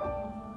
Bye.